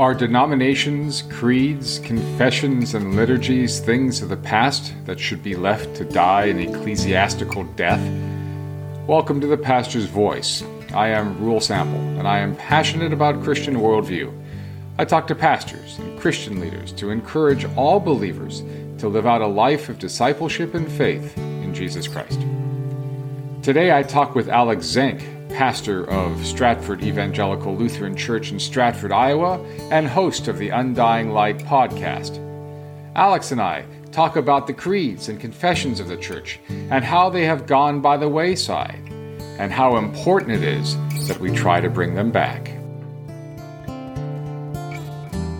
Are denominations, creeds, confessions, and liturgies things of the past that should be left to die an ecclesiastical death? Welcome to the Pastor's Voice. I am Reuel Sample, and I am passionate about Christian worldview. I talk to pastors and Christian leaders to encourage all believers to live out a life of discipleship and faith in Jesus Christ. Today I talk with Alex Zenk, pastor of Stratford Evangelical Lutheran Church in Stratford, Iowa, and host of the Undying Light podcast. Alex and I talk about the creeds and confessions of the church and how they have gone by the wayside, and how important it is that we try to bring them back.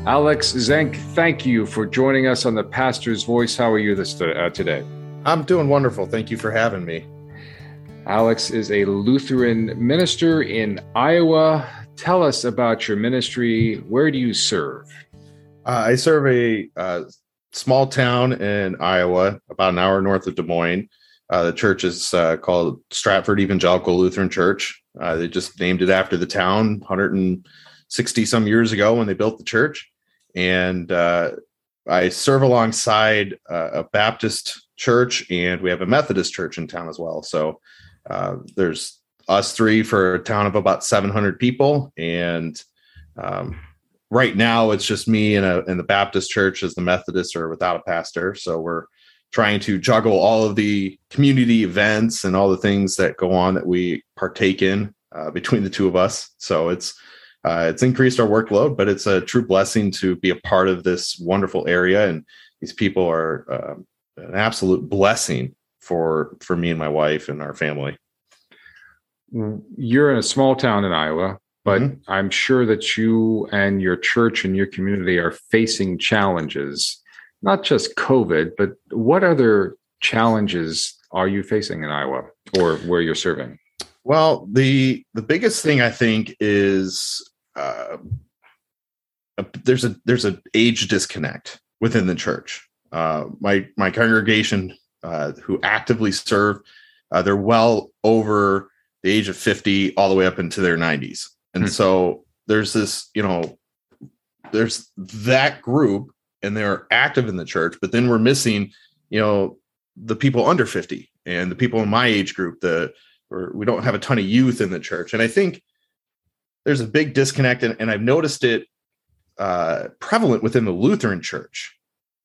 Alex Zenk, thank you for joining us on the Pastor's Voice. How are you this uh, today? I'm doing wonderful. Thank you for having me. Alex is a Lutheran minister in Iowa. Tell us about your ministry. Where do you serve? Uh, I serve a uh, small town in Iowa, about an hour north of Des Moines. Uh, the church is uh, called Stratford Evangelical Lutheran Church. Uh, they just named it after the town 160 some years ago when they built the church. And uh, I serve alongside a Baptist church, and we have a Methodist church in town as well. So uh, there's us three for a town of about 700 people, and um, right now it's just me and a in the Baptist church as the Methodist or without a pastor. So we're trying to juggle all of the community events and all the things that go on that we partake in uh, between the two of us. So it's uh, it's increased our workload, but it's a true blessing to be a part of this wonderful area. And these people are uh, an absolute blessing for for me and my wife and our family. You're in a small town in Iowa, but mm-hmm. I'm sure that you and your church and your community are facing challenges, not just COVID, but what other challenges are you facing in Iowa or where you're serving? Well, the the biggest thing I think is uh, there's a there's an age disconnect within the church. Uh, my my congregation uh, who actively serve. Uh, they're well over the age of 50 all the way up into their 90s. And hmm. so there's this, you know, there's that group and they're active in the church, but then we're missing, you know, the people under 50 and the people in my age group, the or we don't have a ton of youth in the church. And I think there's a big disconnect, and, and I've noticed it uh, prevalent within the Lutheran church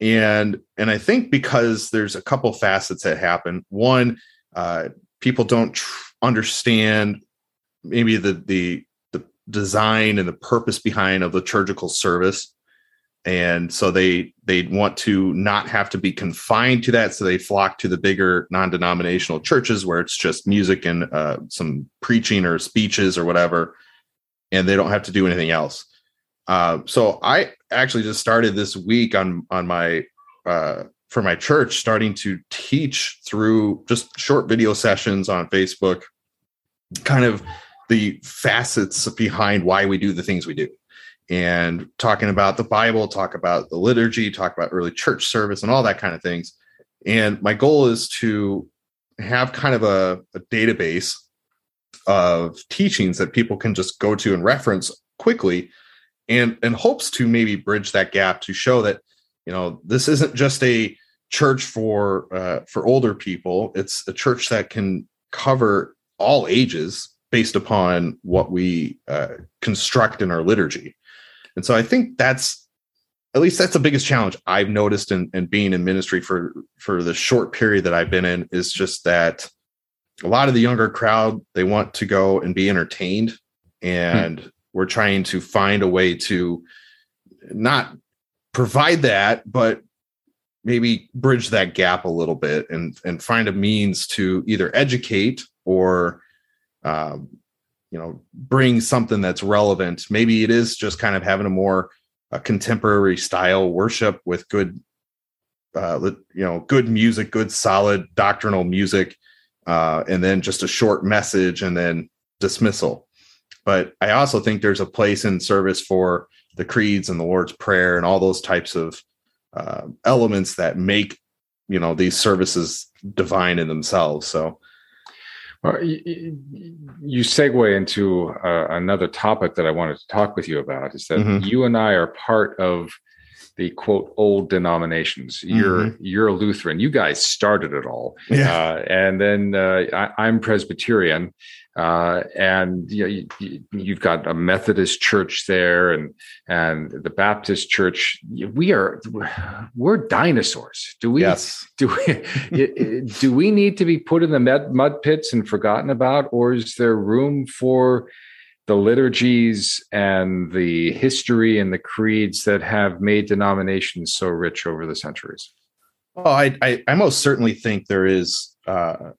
and and i think because there's a couple facets that happen. One uh, people don't tr- understand maybe the the the design and the purpose behind a liturgical service. And so they they want to not have to be confined to that. So they flock to the bigger non-denominational churches where it's just music and uh, some preaching or speeches or whatever. And they don't have to do anything else. Uh, so I actually just started this week on on my uh, for my church, starting to teach through just short video sessions on Facebook, kind of the facets behind why we do the things we do, and talking about the Bible, talk about the liturgy, talk about early church service, and all that kind of things. And my goal is to have kind of a, a database of teachings that people can just go to and reference quickly and and hopes to maybe bridge that gap to show that you know this isn't just a church for uh, for older people. It's a church that can cover all ages based upon what we uh, construct in our liturgy. And so i think that's at least that's the biggest challenge i've noticed in, in being in ministry for for the short period that i've been in is just that a lot of the younger crowd they want to go and be entertained. And hmm we're trying to find a way to not provide that but maybe bridge that gap a little bit and and find a means to either educate or um, you know bring something that's relevant. Maybe it is just kind of having a more a contemporary style worship with good uh, you know good music good solid doctrinal music uh, and then just a short message and then dismissal but I also think there's a place in service for the creeds and the Lord's Prayer and all those types of uh, elements that make you know these services divine in themselves. So, Well, you, you segue into uh, another topic that I wanted to talk with you about is that mm-hmm. you and I are part of the quote old denominations. You're mm-hmm. you're a Lutheran. You guys started it all, yeah. Uh, and then uh, I, am Presbyterian, uh, and you know, you, have got a Methodist church there, and and the Baptist church. We are we're dinosaurs. Do we? Yes. Do we? do we need to be put in the mud pits and forgotten about, or is there room for the liturgies and the history and the creeds that have made denominations so rich over the centuries? Oh, I I, I most certainly think there is uh,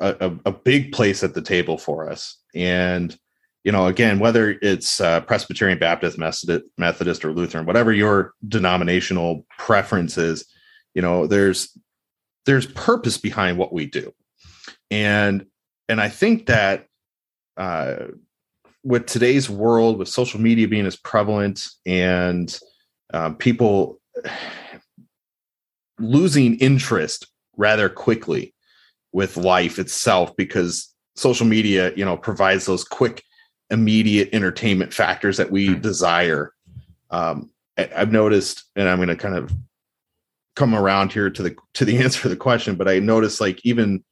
a, a big place at the table for us, and you know, again, whether it's uh, Presbyterian, Baptist, Methodist, or Lutheran, whatever your denominational preference is, you know, there's there's purpose behind what we do, and and I think that uh, with today's world, with social media being as prevalent and um, people losing interest rather quickly with life itself because social media, you know, provides those quick, immediate entertainment factors that we mm. desire. Um, I've noticed, and I'm going to kind of come around here to the to the answer to the question, but I noticed like even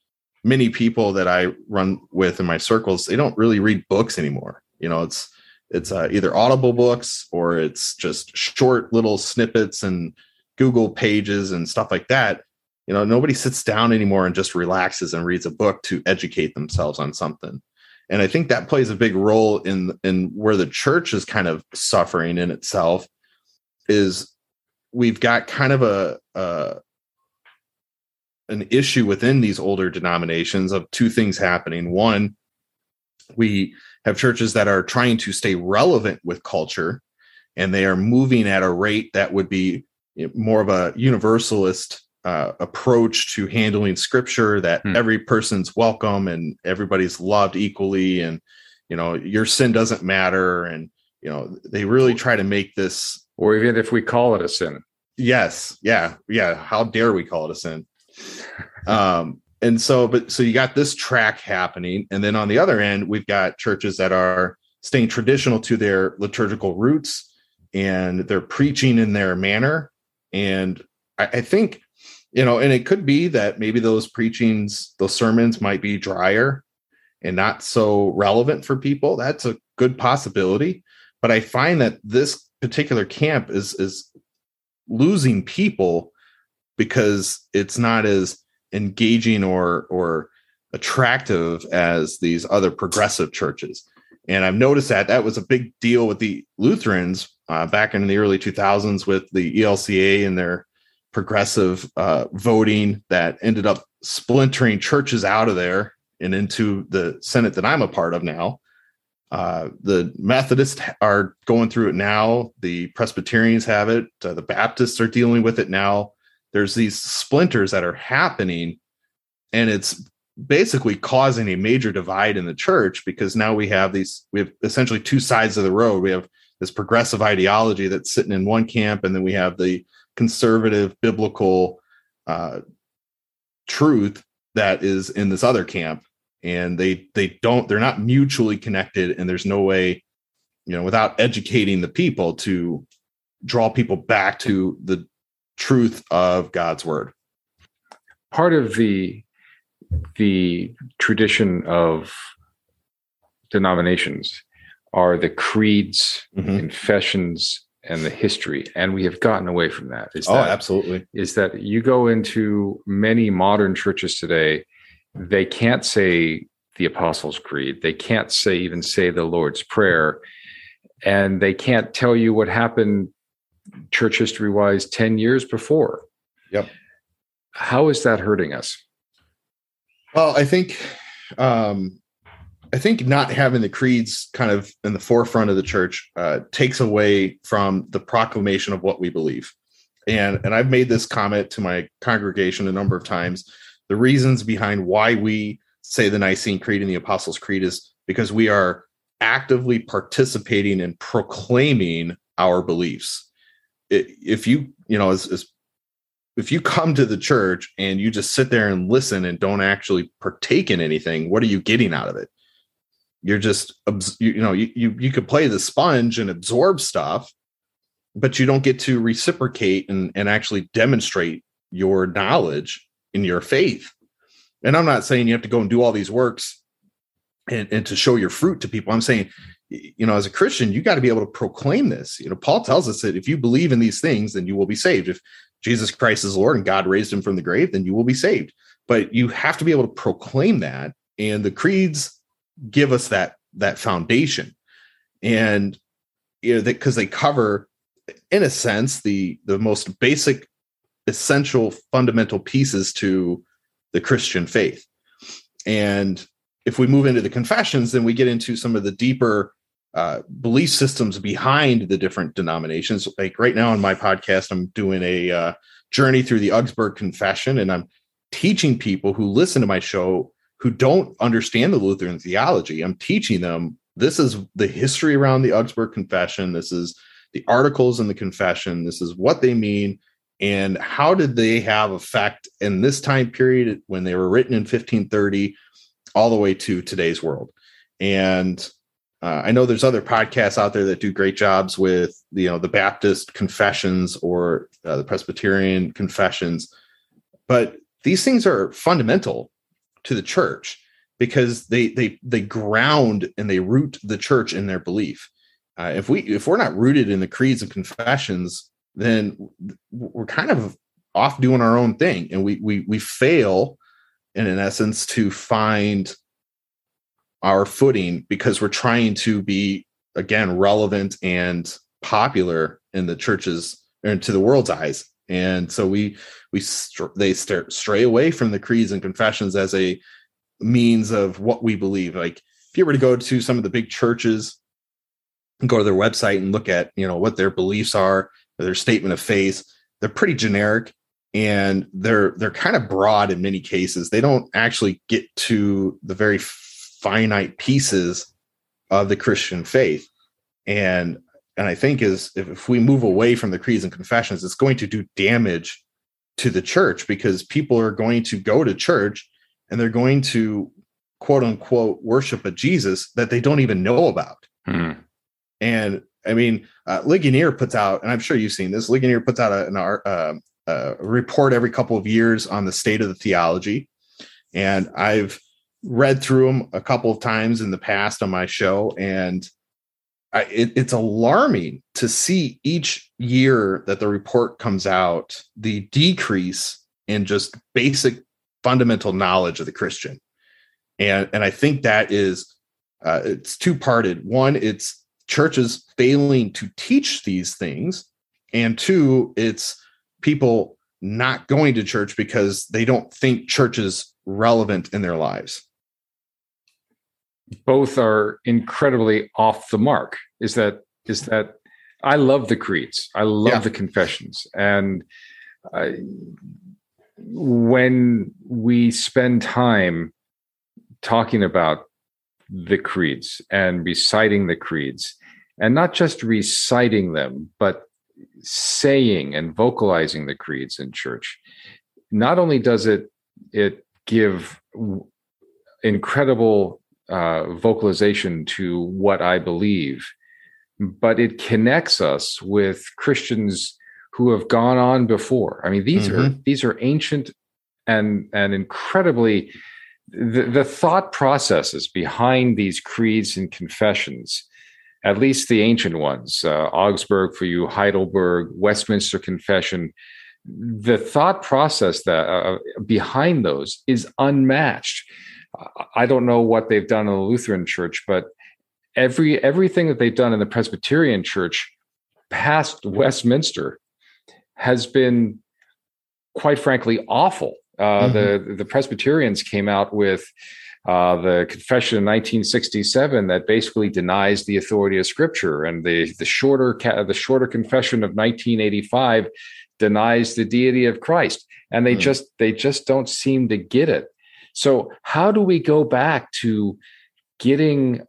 many people that I run with in my circles, they don't really read books anymore. You know, it's it's uh, either Audible books or it's just short little snippets and Google pages and stuff like that. You know, nobody sits down anymore and just relaxes and reads a book to educate themselves on something. And I think that plays a big role in in where the church is kind of suffering in itself is we've got kind of a, a an issue within these older denominations of two things happening. One, we have churches that are trying to stay relevant with culture and they are moving at a rate that would be more of a universalist uh, approach to handling scripture that hmm. every person's welcome and everybody's loved equally and you know your sin doesn't matter and you know they really try to make this or even if we call it a sin. Yes. Yeah. Yeah. How dare we call it a sin? Um, and so, but so you got this track happening, and then on the other end, we've got churches that are staying traditional to their liturgical roots, and they're preaching in their manner. And I, I think, you know, and it could be that maybe those preachings, those sermons might be drier and not so relevant for people. That's a good possibility. But I find that this particular camp is is losing people because it's not as engaging or or attractive as these other progressive churches. And I've noticed that that was a big deal with the Lutherans uh, back in the early 2000s with the ELCA and their progressive uh, voting that ended up splintering churches out of there and into the synod that I'm a part of now. Uh, the Methodists are going through it now. The Presbyterians have it. Uh, the Baptists are dealing with it now. There's these splinters that are happening and it's basically causing a major divide in the church because now we have these we have essentially two sides of the road we have this progressive ideology that's sitting in one camp and then we have the conservative biblical uh, truth that is in this other camp and they they don't they're not mutually connected and there's no way you know without educating the people to draw people back to the truth of god's word part of the the tradition of denominations are the creeds, mm-hmm. confessions, and the history, and we have gotten away from that. Is oh, that, absolutely. Is that you go into many modern churches today, they can't say the Apostles' Creed, they can't say even say the Lord's Prayer, and they can't tell you what happened church history wise 10 years before. Yep. How is that hurting us? Well, I think um, I think not having the creeds kind of in the forefront of the church uh, takes away from the proclamation of what we believe. And and I've made this comment to my congregation a number of times. The reasons behind why we say the Nicene Creed and the Apostles' Creed is because we are actively participating in proclaiming our beliefs. If you, you know, as, as if you come to the church and you just sit there and listen and don't actually partake in anything, what are you getting out of it? You're just you, know you you, you could play the sponge and absorb stuff, but you don't get to reciprocate and, and actually demonstrate your knowledge in your faith. And I'm not saying you have to go and do all these works and, and to show your fruit to people. I'm saying, you know, as a Christian, you got to be able to proclaim this. You know, Paul tells us that if you believe in these things, then you will be saved. If Jesus Christ is Lord and God raised him from the grave, then you will be saved. But you have to be able to proclaim that. And the creeds give us that that foundation. And you know, because they cover, in a sense, the the most basic, essential, fundamental pieces to the Christian faith. And if we move into the confessions, then we get into some of the deeper uh, belief systems behind the different denominations. Like right now on my podcast, I'm doing a uh, journey through the Augsburg Confession, and I'm teaching people who listen to my show who don't understand the Lutheran theology. I'm teaching them this is the history around the Augsburg Confession. This is the articles in the confession. This is what they mean. And how did they have effect in this time period when they were written in 1530 all the way to today's world? And uh, I know there's other podcasts out there that do great jobs with you know the Baptist confessions or uh, the Presbyterian confessions, but these things are fundamental to the church because they they they ground and they root the church in their belief. Uh, if we if we're not rooted in the creeds and confessions, then we're kind of off doing our own thing, and we we we fail, in an essence, to find our footing because we're trying to be again relevant and popular in the churches and to the world's eyes and so we we they start stray away from the creeds and confessions as a means of what we believe like if you were to go to some of the big churches go to their website and look at you know what their beliefs are their statement of faith they're pretty generic and they're they're kind of broad in many cases they don't actually get to the very finite pieces of the Christian faith. And and I think is if, if we move away from the creeds and confessions, it's going to do damage to the church because people are going to go to church and they're going to quote unquote worship a Jesus that they don't even know about. Hmm. And I mean, uh, Ligonier puts out, and I'm sure you've seen this. Ligonier puts out a, an art, uh, a report every couple of years on the state of the theology, and I've read through them a couple of times in the past on my show, and I, it, it's alarming to see each year that the report comes out the decrease in just basic fundamental knowledge of the Christian, and and I think that is uh, it's two parted. One, it's churches failing to teach these things, and two, it's people not going to church because they don't think church is relevant in their lives both are incredibly off the mark. Is that is that i love the creeds. I love yeah. the confessions. And I, when we spend time talking about the creeds and reciting the creeds and not just reciting them but saying and vocalizing the creeds in church not only does it it give incredible uh, vocalization to what I believe, but it connects us with Christians who have gone on before. I mean, these mm-hmm. are these are ancient and and incredibly the, the thought processes behind these creeds and confessions at least the ancient ones, uh, Augsburg for you, Heidelberg, Westminster Confession, the thought process that uh, behind those is unmatched. I don't know what they've done in the Lutheran Church, but every everything that they've done in the Presbyterian Church past Westminster has been, quite frankly, awful. Uh, mm-hmm. The the Presbyterians came out with uh, the Confession in 1967 that basically denies the authority of Scripture, and the the shorter the shorter Confession of 1985 denies the deity of Christ. And they mm. just they just don't seem to get it. So how do we go back to getting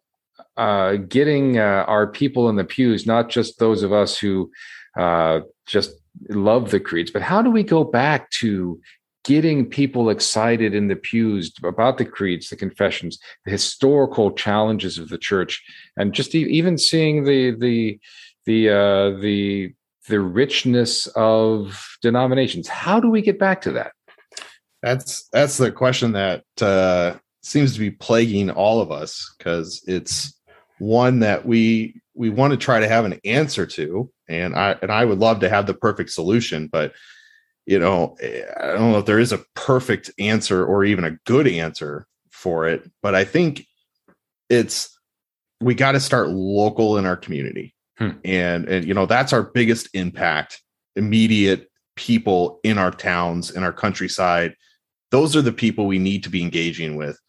uh, getting uh, our people in the pews, not just those of us who uh, just love the creeds, but how do we go back to getting people excited in the pews about the creeds, the confessions, the historical challenges of the church, and just even seeing the the the uh, the the richness of denominations. How do we get back to that? That's that's the question that uh, seems to be plaguing all of us because it's one that we we want to try to have an answer to, and I and I would love to have the perfect solution, but you know, I don't know if there is a perfect answer or even a good answer for it, but I think it's we got to start local in our community. Hmm. And and you know, that's our biggest impact, immediate people in our towns, in our countryside. Those are the people we need to be engaging with.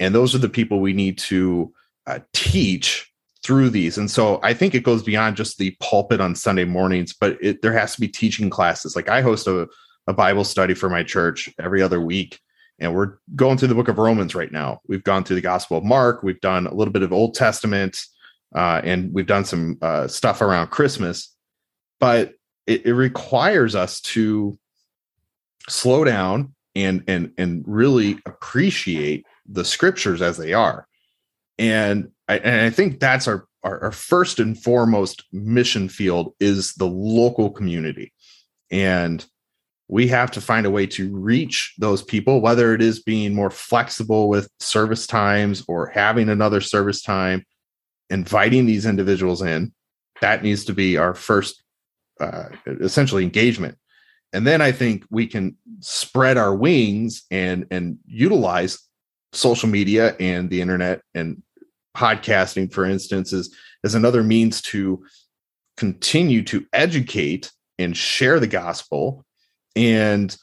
And those are the people we need to uh, teach through these. And so I think it goes beyond just the pulpit on Sunday mornings, but it, there has to be teaching classes. Like I host a, a Bible study for my church every other week. And we're going through the book of Romans right now. We've gone through the Gospel of Mark. We've done a little bit of Old Testament, uh, and we've done some uh, stuff around Christmas. But it, it requires us to slow down and and and really appreciate the scriptures as they are. And I, and I think that's our, our, our first and foremost mission field is the local community, and we have to find a way to reach those people, whether it is being more flexible with service times or having another service time, inviting these individuals in. That needs to be our first, uh, essentially, engagement. And then I think we can spread our wings and and utilize social media and the internet and podcasting, for instance, is as another means to continue to educate and share the gospel and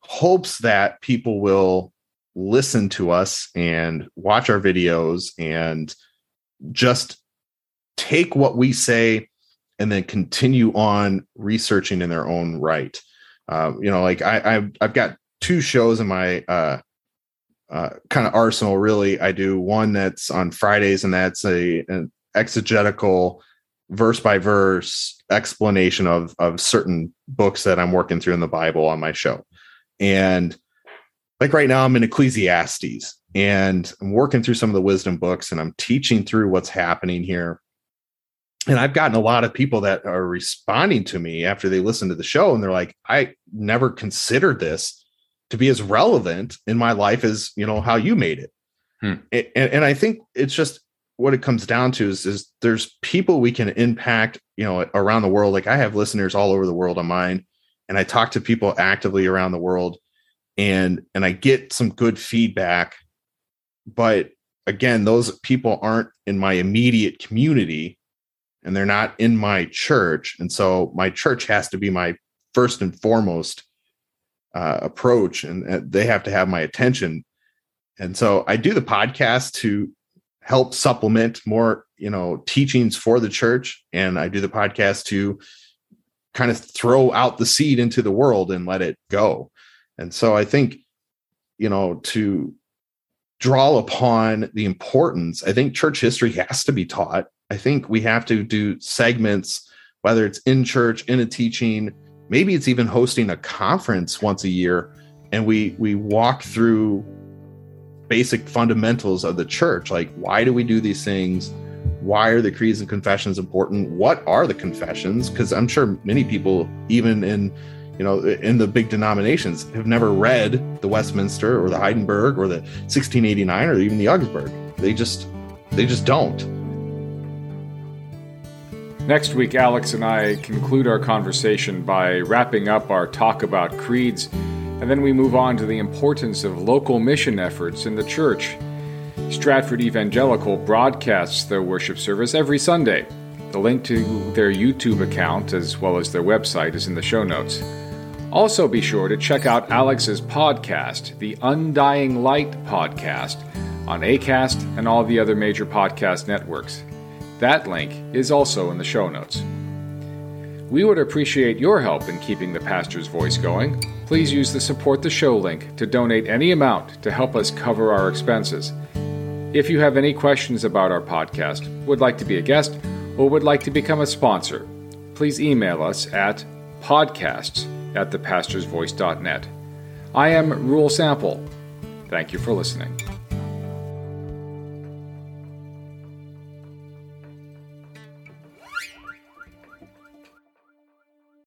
hopes that people will listen to us and watch our videos and just take what we say and then continue on researching in their own right. Uh, you know, like I, I've, I've got two shows in my uh, uh, kind of arsenal. Really, I do one that's on Fridays, and that's a an exegetical verse by verse explanation of of certain books that I'm working through in the Bible on my show. And like right now I'm in Ecclesiastes and I'm working through some of the wisdom books and I'm teaching through what's happening here. And I've gotten a lot of people that are responding to me after they listen to the show and they're like, I never considered this to be as relevant in my life as, you know, how you made it. Hmm. And, and I think it's just what it comes down to is, is there's people we can impact, you know, around the world. Like I have listeners all over the world on mine, and I talk to people actively around the world, and and I get some good feedback. But again, those people aren't in my immediate community, and they're not in my church, and so my church has to be my first and foremost uh, approach, and they have to have my attention. And so I do the podcast to help supplement more you know teachings for the church. And i do the podcast to kind of throw out the seed into the world and let it go. And so i think you know to draw upon the importance i think church history has to be taught i think we have to do segments whether it's in church in a teaching maybe it's even hosting a conference once a year and we we walk through basic fundamentals of the church. Like why do we do these things? Why are the creeds and confessions important? What are the confessions? Because i'm sure many people even in you know in the big denominations have never read the westminster or the heidelberg or the 1689 or even the augsburg. They just they just don't next week alex and i conclude our conversation by wrapping up our talk about creeds and then we move on to the importance of local mission efforts in the church. Stratford Evangelical broadcasts their worship service every Sunday. The link to their YouTube account as well as their website is in the show notes. Also, be sure to check out Alex's podcast, the Undying Light podcast, on ACAST and all the other major podcast networks. That link is also in the show notes. We would appreciate your help in keeping the pastor's voice going. Please use the Support the Show link to donate any amount to help us cover our expenses. If you have any questions about our podcast, would like to be a guest, or would like to become a sponsor, please email us at podcasts at thepastorsvoice.net. I am Reuel Sample. Thank you for listening.